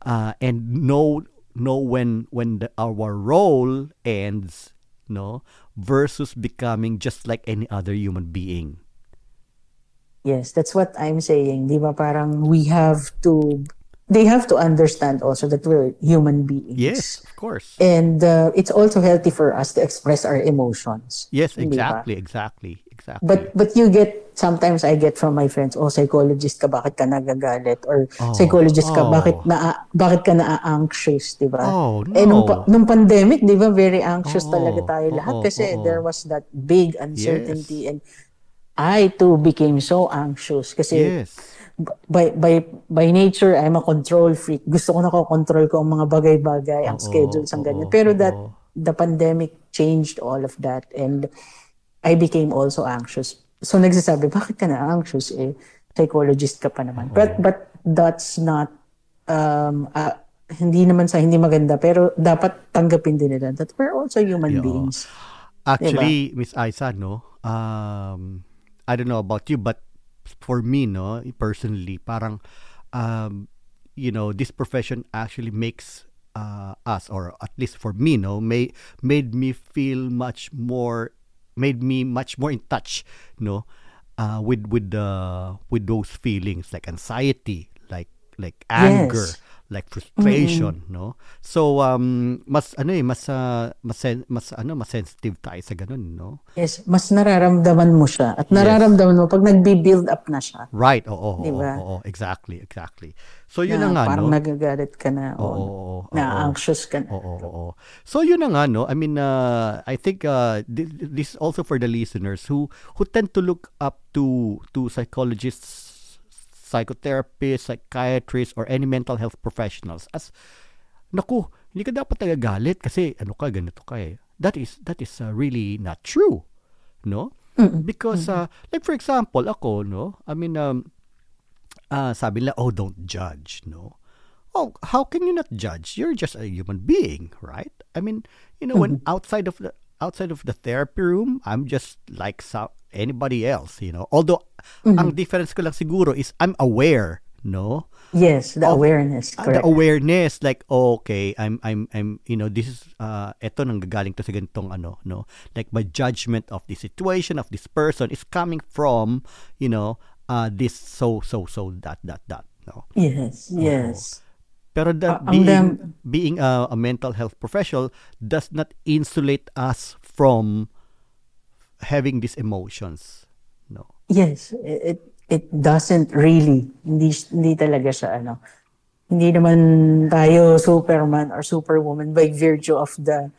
Uh, and know know when when the, our role ends, no, versus becoming just like any other human being. Yes, that's what I'm saying. Di ba parang we have to, they have to understand also that we're human beings. Yes, of course. And uh, it's also healthy for us to express our emotions. Yes, exactly, exactly, exactly. But but you get sometimes I get from my friends, oh psychologist ka bakit ka nagagalit or Oh, psychologist ka oh. bakit na bakit ka na-anxious, 'di ba? Oh, Eh nung, no. pa- nung pandemic, 'di ba, very anxious Oo, talaga tayo lahat oo, kasi oo. there was that big uncertainty and I too became so anxious kasi yes. by by by nature I'm a control freak. Gusto ko nakokontrol ko ang mga bagay-bagay, ang Oo, schedules, ang oo, ganyan. Pero that oo. the pandemic changed all of that and I became also anxious. So nagsasabi, bakit ka na anxious eh? Psychologist ka pa naman. But but that's not um ah, hindi naman sa hindi maganda pero dapat tanggapin din nila that we're also human Yeah. beings. Actually, Miss Aiza, no, um, I don't know about you, but for me, no, personally, parang, um, you know, this profession actually makes uh, us, or at least for me, no, may, made me feel much more, made me much more in touch, no, uh, with with the with those feelings like anxiety, like like anger, Yes. Like frustration, no? So um mas ano eh mas uh, mas mas ano mas sensitive tayo sa ganun, no? Yes, mas nararamdaman mo siya at nararamdaman mo pag nagbi-build up na siya. Right, oo, oo, Diba? oo, oo, exactly, exactly. So yun na na nga, parang no? nagagalit ka na Oo, oo, na oo. anxious ka na. Oo, oo, oo. So yun na nga no. I mean uh, I think uh, thi- this is also for the listeners who who tend to look up to to psychologists, psychotherapists, psychiatrists or any mental health professionals as naku, hindi ka dapat nagagalit kasi ano ka ganito ka eh. That is that is uh, really not true. No? Because uh, like for example, ako no, I mean um uh, sabi nila, oh, don't judge, no? Oh, how can you not judge? You're just a human being, right? I mean, you know, when outside of the outside of the therapy room, I'm just like so, anybody else, you know. Although, ang difference ko lang siguro is I'm aware, no? Yes, the awareness, Ah, correct. the awareness like oh, okay i'm i'm i'm you know this is uh eto nang gagaling to sa ganitong ano no like my judgment of the situation of this person is coming from you know uh this so so so that that that no yes, yes. pero the, Ah, ang being dam- being a, a mental health professional does not insulate us from having these emotions Yes, it it doesn't really hindi hindi talaga siya ano. Hindi naman tayo superman or superwoman by virtue of the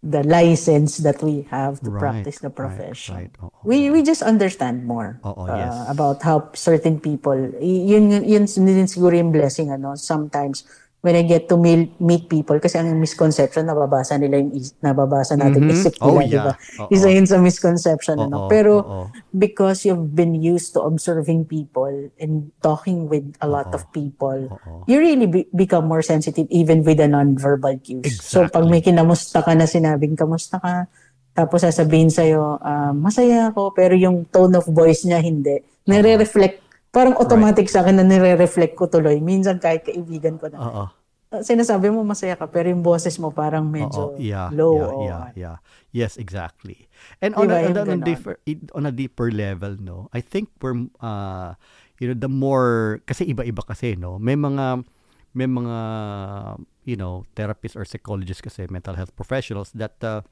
the license that we have to Right, practice the right, profession. right. Oo, we we just understand more Oo, uh, yes. about how certain people yun yun yun din siguro yung blessing ano sometimes when I get to meet, meet people, kasi ang misconception, nababasa nila yung, nababasa natin mm-hmm. isip nila, oh, yeah. di ba? Isa yun sa misconception. ano? Pero, uh-oh. because you've been used to observing people and talking with a lot uh-oh. of people, uh-oh. you really be- become more sensitive even with the non-verbal cues. Exactly. So, pag may kinamusta ka na sinabing, kamusta ka? Tapos sasabihin sa'yo, uh, masaya ako, pero yung tone of voice niya hindi. Nire-reflect Parang automatic right. sa akin na nire-reflect ko tuloy. Minsan kahit kaibigan ko na. Oo. Uh, sinasabi mo masaya ka pero yung boses mo parang medyo yeah, low. Yeah, yeah, yeah. Yes, exactly. And on, diba, a, on, a deeper, on a deeper level, no, I think we're, uh, you know, the more, kasi iba-iba kasi, no, may mga, may mga, you know, therapists or psychologists kasi, mental health professionals that, uh,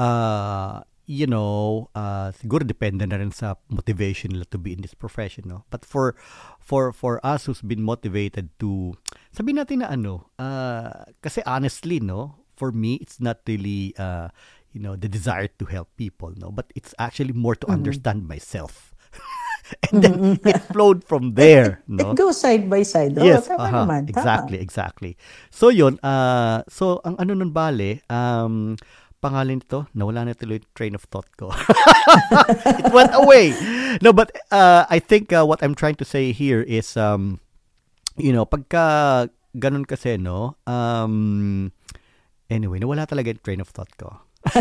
uh, you know, uh, siguro depende na rin sa motivation nila to be in this profession, no? But for for for us who's been motivated to sabi natin na ano, uh, kasi honestly, no, for me it's not really uh, you know, the desire to help people, no, but it's actually more to mm-hmm. understand myself. and then mm-hmm. it flowed from there, no? It goes side by side. Oh, yes, uh-huh, naman. exactly, exactly. So yun, uh, so ang ano nun bale, um, pangalan nito, nawala na tuloy train of thought ko. it went away. No, but uh, I think uh, what I'm trying to say here is, um, you know, pagka ganun kasi, no, um, anyway, nawala talaga yung train of thought ko.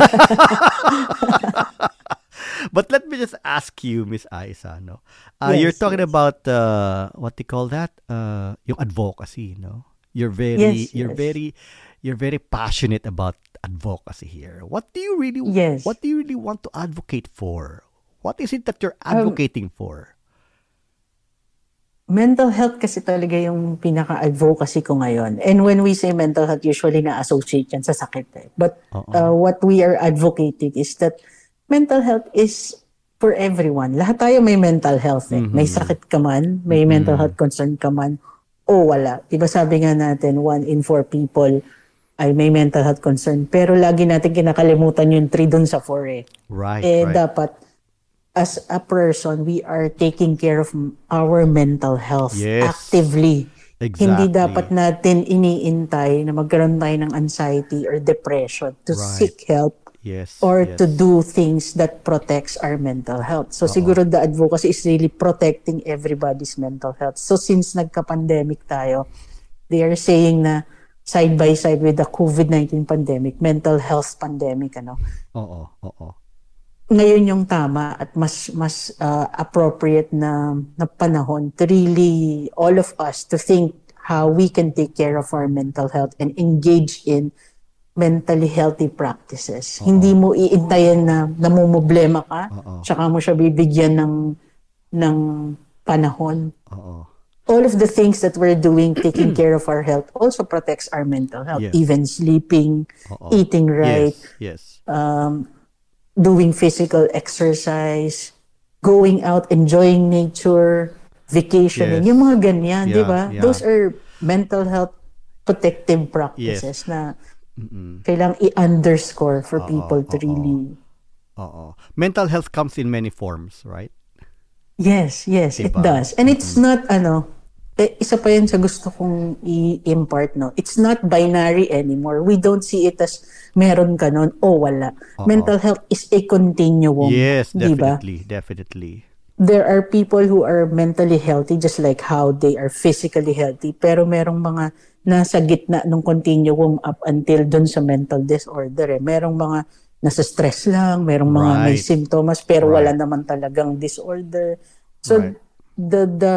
but let me just ask you, Miss Aisa, no? Uh, yes, you're talking yes. about uh, what they call that, uh, yung advocacy, no? You're very, yes, you're very, you're very passionate about advocacy here. What do you really yes. what do you really want to advocate for? What is it that you're um, advocating um, for? Mental health kasi talaga yung pinaka-advocacy ko ngayon. And when we say mental health, usually na-associate yan sa sakit. Eh. But uh, what we are advocating is that mental health is for everyone. Lahat tayo may mental health. Eh. Mm-hmm. May sakit ka man, may mm-hmm. mental health concern ka man, o wala. Diba sabi nga natin, one in four people ay may mental health concern. Pero lagi natin kinakalimutan yung 3 dun sa 4 eh. Right, eh, right. dapat as a person, we are taking care of our mental health yes. actively. Exactly. Hindi dapat natin iniintay na magkaroon tayo ng anxiety or depression to right. seek help yes, or yes. to do things that protects our mental health. So Uh-oh. siguro the advocacy is really protecting everybody's mental health. So since nagka-pandemic tayo, they are saying na side by side with the COVID-19 pandemic, mental health pandemic, ano? Oo, oo. Ngayon yung tama at mas mas uh, appropriate na na panahon to really all of us to think how we can take care of our mental health and engage in mentally healthy practices. Uh-oh. Hindi mo iintayin na namumblema ka, Uh-oh. tsaka mo siya bibigyan ng ng panahon. Oo all of the things that we're doing, taking care of our health, also protects our mental health. Yes. Even sleeping, Uh-oh. eating right, yes, yes. Um, doing physical exercise, going out, enjoying nature, vacationing, yes. yung mga ganyan, yeah, di ba? Yeah. Those are mental health protective practices yes. na Mm-mm. kailangang i-underscore for Uh-oh. people to Uh-oh. really... Oo. Mental health comes in many forms, right? Yes, yes, diba? it does. And it's mm-hmm. not, ano, eh, isa pa yun sa gusto kong i-impart, no? It's not binary anymore. We don't see it as meron ka nun o wala. Uh-oh. Mental health is a continuum. Yes, definitely, diba? definitely. There are people who are mentally healthy just like how they are physically healthy. Pero merong mga nasa gitna ng continuum up until dun sa mental disorder. Eh. Merong mga nasa stress lang, merong mga right. may symptoms pero right. wala naman talagang disorder. So right. the the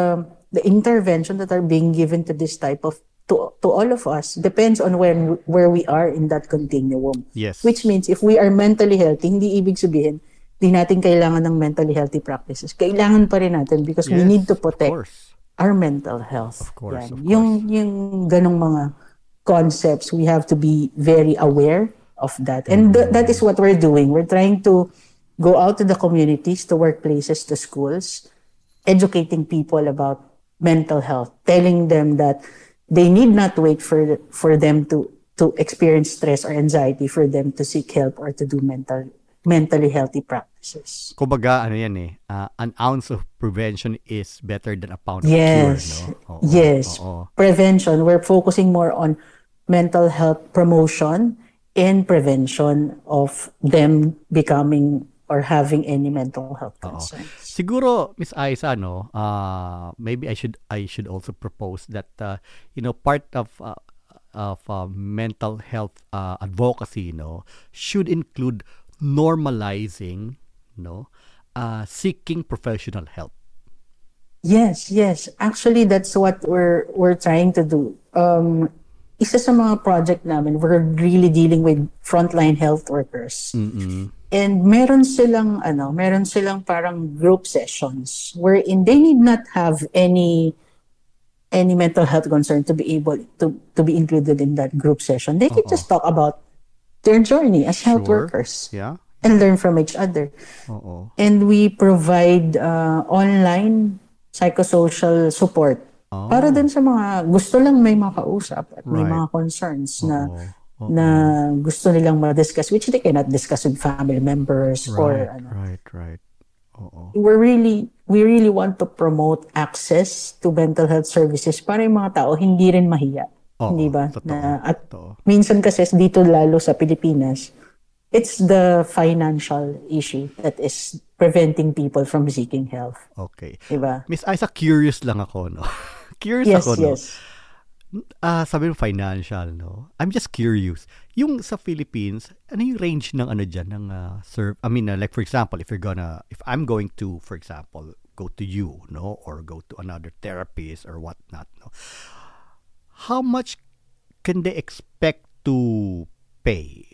the intervention that are being given to this type of to to all of us depends on where where we are in that continuum. Yes. Which means if we are mentally healthy, hindi ibig sabihin di natin kailangan ng mentally healthy practices. Kailangan pa rin natin because yes, we need to protect our mental health. Of course, Yan. of course. Yung yung ganong mga concepts, we have to be very aware of that. And th- that is what we're doing. We're trying to go out to the communities, to workplaces, to schools, educating people about mental health, telling them that they need not wait for for them to to experience stress or anxiety for them to seek help or to do mental mentally healthy practices. Kumbaga, ano yan eh, uh, an ounce of prevention is better than a pound yes. of cure, no? Oo, yes. Oo. Prevention, we're focusing more on mental health promotion and prevention of them becoming or having any mental health concerns. Oo. Siguro Miss Aisa no, uh, maybe I should I should also propose that uh, you know part of uh, of uh, mental health uh, advocacy no should include normalizing no uh, seeking professional help. Yes, yes. Actually that's what we're we're trying to do. Um isa sa mga project namin, we're really dealing with frontline health workers. Mm-mm. And meron silang ano, meron silang parang group sessions wherein they need not have any any mental health concern to be able to to be included in that group session. They can Uh-oh. just talk about their journey as health sure. workers. Yeah. And learn from each other. Uh-oh. And we provide uh, online psychosocial support oh. para din sa mga gusto lang may makausap at right. may mga concerns Uh-oh. na Uh-oh. na gusto nilang ma-discuss which they cannot discuss with family members right, or ano. Right, right. Oo. We're really we really want to promote access to mental health services para yung mga tao hindi rin mahiya. Oo, hindi ba? Totoo, na, at totoo. minsan kasi dito lalo sa Pilipinas, it's the financial issue that is preventing people from seeking health. Okay. Diba? Miss Isa, curious lang ako, no? curious yes, ako, no? Yes, uh, sabi mo financial, no? I'm just curious. Yung sa Philippines, ano yung range ng ano diyan ng uh, serve? I mean, uh, like for example, if you're gonna if I'm going to, for example, go to you, no, or go to another therapist or whatnot, no. How much can they expect to pay?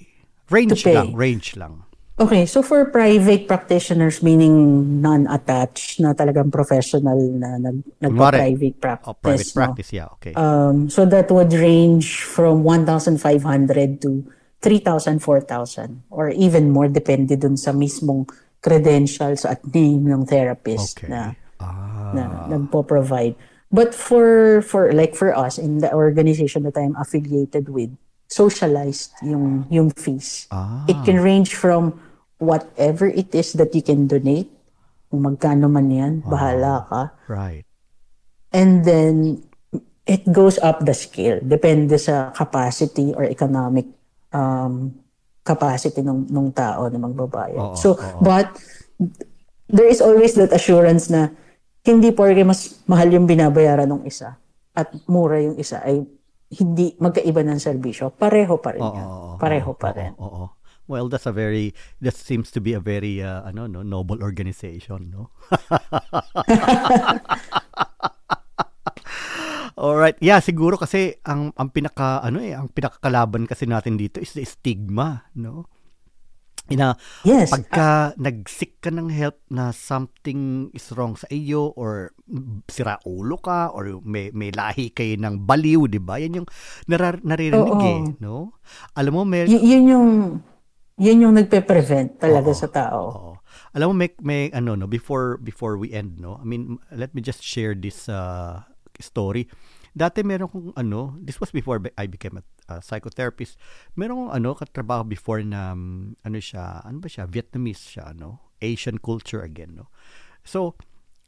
Range to pay. lang, range lang. Okay, so for private practitioners, meaning non-attached na talagang professional na nag, nagpa-private practice. Oh, private no? practice, yeah, okay. Um, so that would range from 1,500 to 3,000, 4,000 or even more depende dun sa mismong credentials at name ng therapist okay. na, ah. na nagpo-provide. But for, for like for us in the organization that I'm affiliated with, socialized yung yung fees. Ah. It can range from whatever it is that you can donate, kung magkano man yan, wow. bahala ka. Right. And then, it goes up the scale. Depende sa capacity or economic um, capacity ng, ng tao na magbabayad. Oo, so, oo. but, there is always that assurance na hindi porke mas mahal yung binabayaran ng isa at mura yung isa ay hindi magkaiba ng serbisyo. Pareho pa rin. Oo, Pareho pa rin. Oo, oo. Well, that's a very that seems to be a very uh, ano no noble organization, no? All right. Yeah, siguro kasi ang ang pinaka ano eh, ang pinakakalaban kasi natin dito is the stigma, no? Ina, yes. pagka uh, nag-seek ka ng help na something is wrong sa iyo or sira ulo ka or may may lahi kayo ng baliw, 'di ba? Yan yung narar- naririnig oh, eh, no? Alam mo, may y- yun yung yun yung nagpe-prevent talaga oo, sa tao. Oo. Alam mo may may ano no before before we end no. I mean, let me just share this uh, story. Dati meron kong ano, this was before I became a uh, psychotherapist. Meron kong ano, katrabaho before na um, ano siya, ano ba siya, Vietnamese siya, no? Asian culture again, no? So,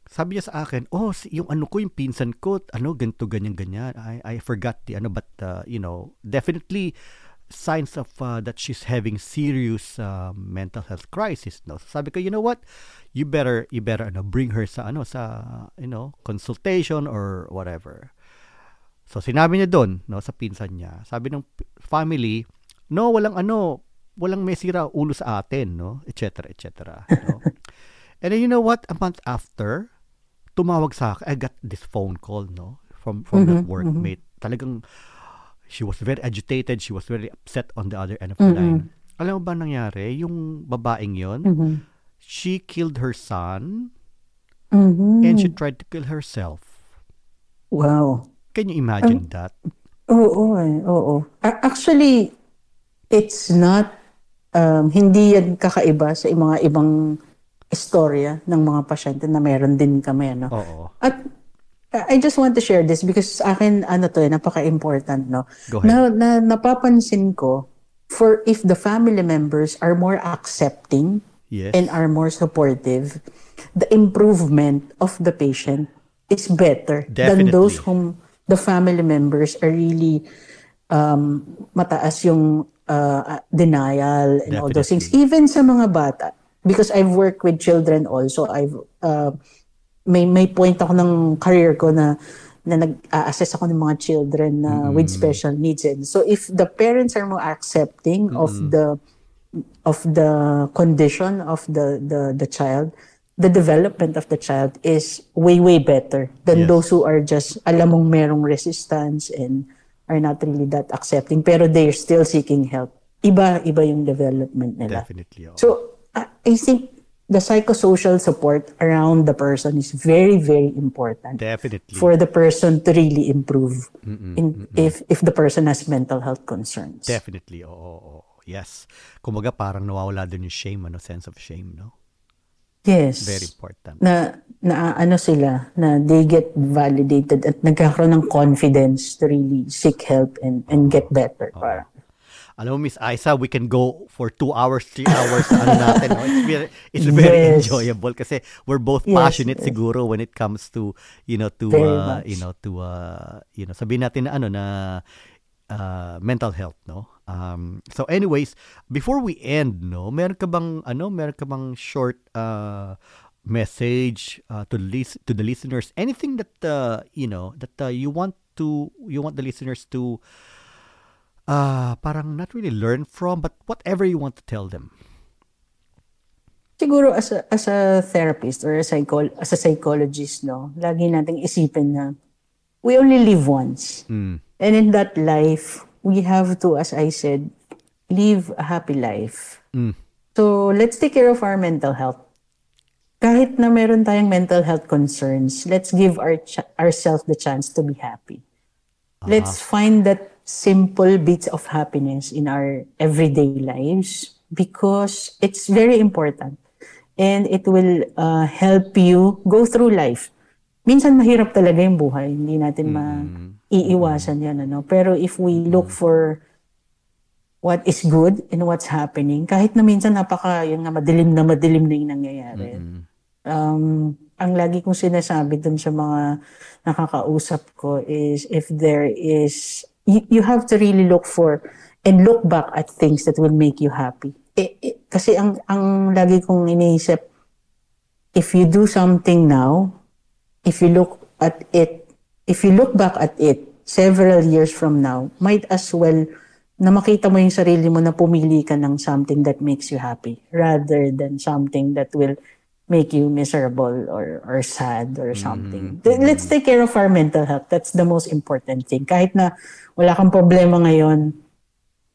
sabi niya sa akin, oh, yung ano ko, yung pinsan ko, ano, ganito, ganyan, ganyan. I, I forgot the ano, but, uh, you know, definitely, signs of uh, that she's having serious uh, mental health crisis no? So sabi ko you know what? You better you better ano bring her sa ano sa you know consultation or whatever. So sinabi niya doon no sa pinsan niya. Sabi ng family no walang ano walang may sira ulo sa atin no? Etc etc no? and then you know what? A month after tumawag sa akin. I got this phone call no? From from mm-hmm, that workmate. Mm-hmm. talagang she was very agitated, she was very upset on the other end of the mm-hmm. line. Alam mo ba nangyari? Yung babaeng yon, mm-hmm. she killed her son mm-hmm. and she tried to kill herself. Wow. Can you imagine um, that? Oo, eh, oo. Actually, it's not, um, hindi yan kakaiba sa mga ibang istorya ng mga pasyente na meron din kami. Ano? Oo. At I just want to share this because sa akin, ano to, eh, napaka-important, no? Go ahead. Na, na, napapansin ko for if the family members are more accepting Yes. and are more supportive, the improvement of the patient is better than Definitely. those whom the family members are really um, mataas yung uh, denial and all those things. Even sa mga bata, because I've worked with children also, I've uh, may may point ako ng career ko na na nag-assess ako ng mga children na with special needs. And so if the parents are more accepting of the of the condition of the, the the child, the development of the child is way way better than Yes. those who are just alam mong merong resistance and are not really that accepting pero they're still seeking help. Iba iba yung development nila. Definitely. oo. So I think the psychosocial support around the person is very very important Definitely. for the person to really improve in if if the person has mental health concerns. Definitely. Oo, oo, oo. Yes. Kumaga parang nawawala din yung shame, ano, sense of shame, no? Yes. Very important. na na ano sila na they get validated at nagkakaroon ng confidence to really seek help and and get better. Parang, Alam mo, Miss Isa, we can go for two hours, three hours ano natin. No? It's very, it's very Yes. enjoyable kasi we're both Yes, passionate yes. siguro when it comes to, you know, to, Very uh, much. you know, to, uh, you know, sabihin natin na ano na uh, mental health, no? Um, so anyways, before we end, no, meron ka bang, ano, meron ka bang short, uh, message uh, to lis- to the listeners anything that uh, you know that uh, you want to you want the listeners to uh, parang not really learn from, but whatever you want to tell them. siguro as a, as a therapist or a psychol as a psychologist no lagi nating isipin na we only live once Mm. and in that life we have to as I said live a happy life Mm. so let's take care of our mental health kahit na meron tayong mental health concerns let's give our ch- ourselves the chance to be happy let's find that simple bits of happiness in our everyday lives because it's very important and it will uh, help you go through life. Minsan mahirap talaga yung buhay, hindi natin maiiwasan yan. Ano? Pero if we look for what is good and what's happening, kahit na minsan napaka, yun nga, madilim na madilim na yung nangyayari. Um, ang lagi kong sinasabi dun sa mga nakakausap ko is if there is, you, you have to really look for and look back at things that will make you happy. Eh, eh, kasi ang, ang lagi kong iniisip, if you do something now, if you look at it, if you look back at it several years from now, might as well na makita mo yung sarili mo na pumili ka ng something that makes you happy rather than something that will make you miserable or or sad or something. Th- Let's take care of our mental health. That's the most important thing. Kahit na wala kang problema ngayon,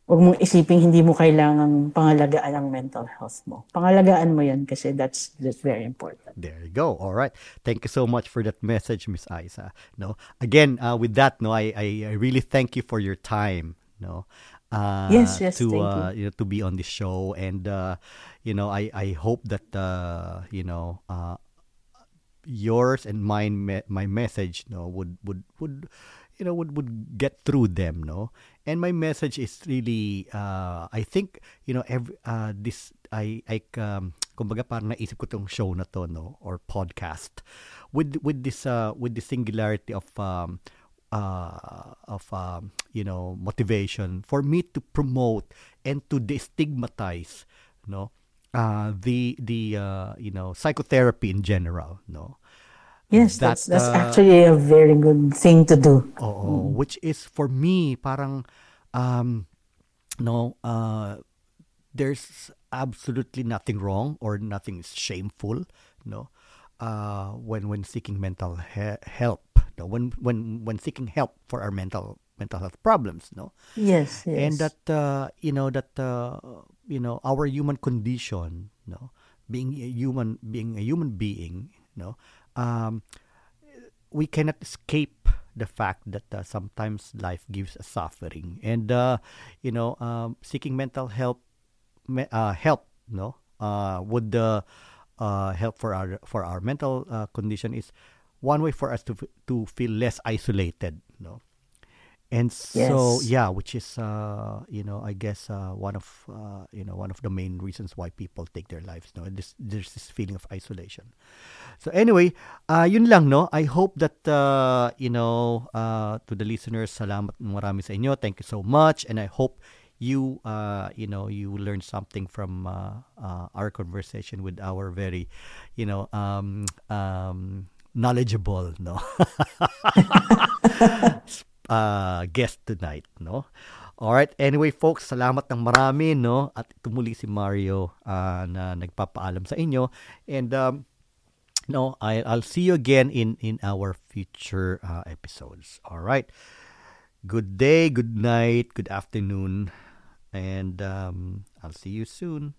huwag mong isiping hindi mo kailangang pangalagaan ang mental health mo. Pangalagaan mo yan kasi that's that's very important. There you go. All right. Thank you so much for that message, Miss Isa. No. Again, uh, with that, no, I, I I really thank you for your time. No. Uh, Yes, yes, To thank you. uh, you know, to be on the show, and uh, you know, I I hope that uh, you know, uh, yours and mine me- my message no would would would you know would would get through them no? And my message is really uh I think you know every uh this I I um kumbaga parang naisip ko tong show na to no? Or podcast. With with this uh with the singularity of um uh of um you know motivation for me to promote and to destigmatize no? Uh the the uh you know psychotherapy in general no Yes, That, that's that's uh, actually a very good thing to do. Oo, which is for me parang um no uh there's absolutely nothing wrong or nothing shameful no uh when when seeking mental he- help no when when when seeking help for our mental mental health problems no Yes, yes. and that uh, you know that uh, you know our human condition no being a human being a human being no um, we cannot escape the fact that uh, sometimes life gives us suffering. And uh, you know um, seeking mental help uh, help no uh, would uh, uh, help for our for our mental condition is one way for us to to feel less isolated no And so, Yes. yeah, which is, uh, you know, I guess uh, one of, uh, you know, one of the main reasons why people take their lives. No, this there's this feeling of isolation. So anyway, uh, yun lang, no. I hope that, uh, you know, uh, to the listeners, salamat marami sa inyo. Thank you so much, and I hope you, uh, you know, you learned something from uh, uh, our conversation with our very, you know, um, um, knowledgeable, no. uh, guest tonight, no? Alright, anyway folks, salamat ng marami, no? At tumuli si Mario uh, na nagpapaalam sa inyo. And, um, no, I, I'll see you again in, in our future uh, episodes. Alright, good day, good night, good afternoon, and um, I'll see you soon.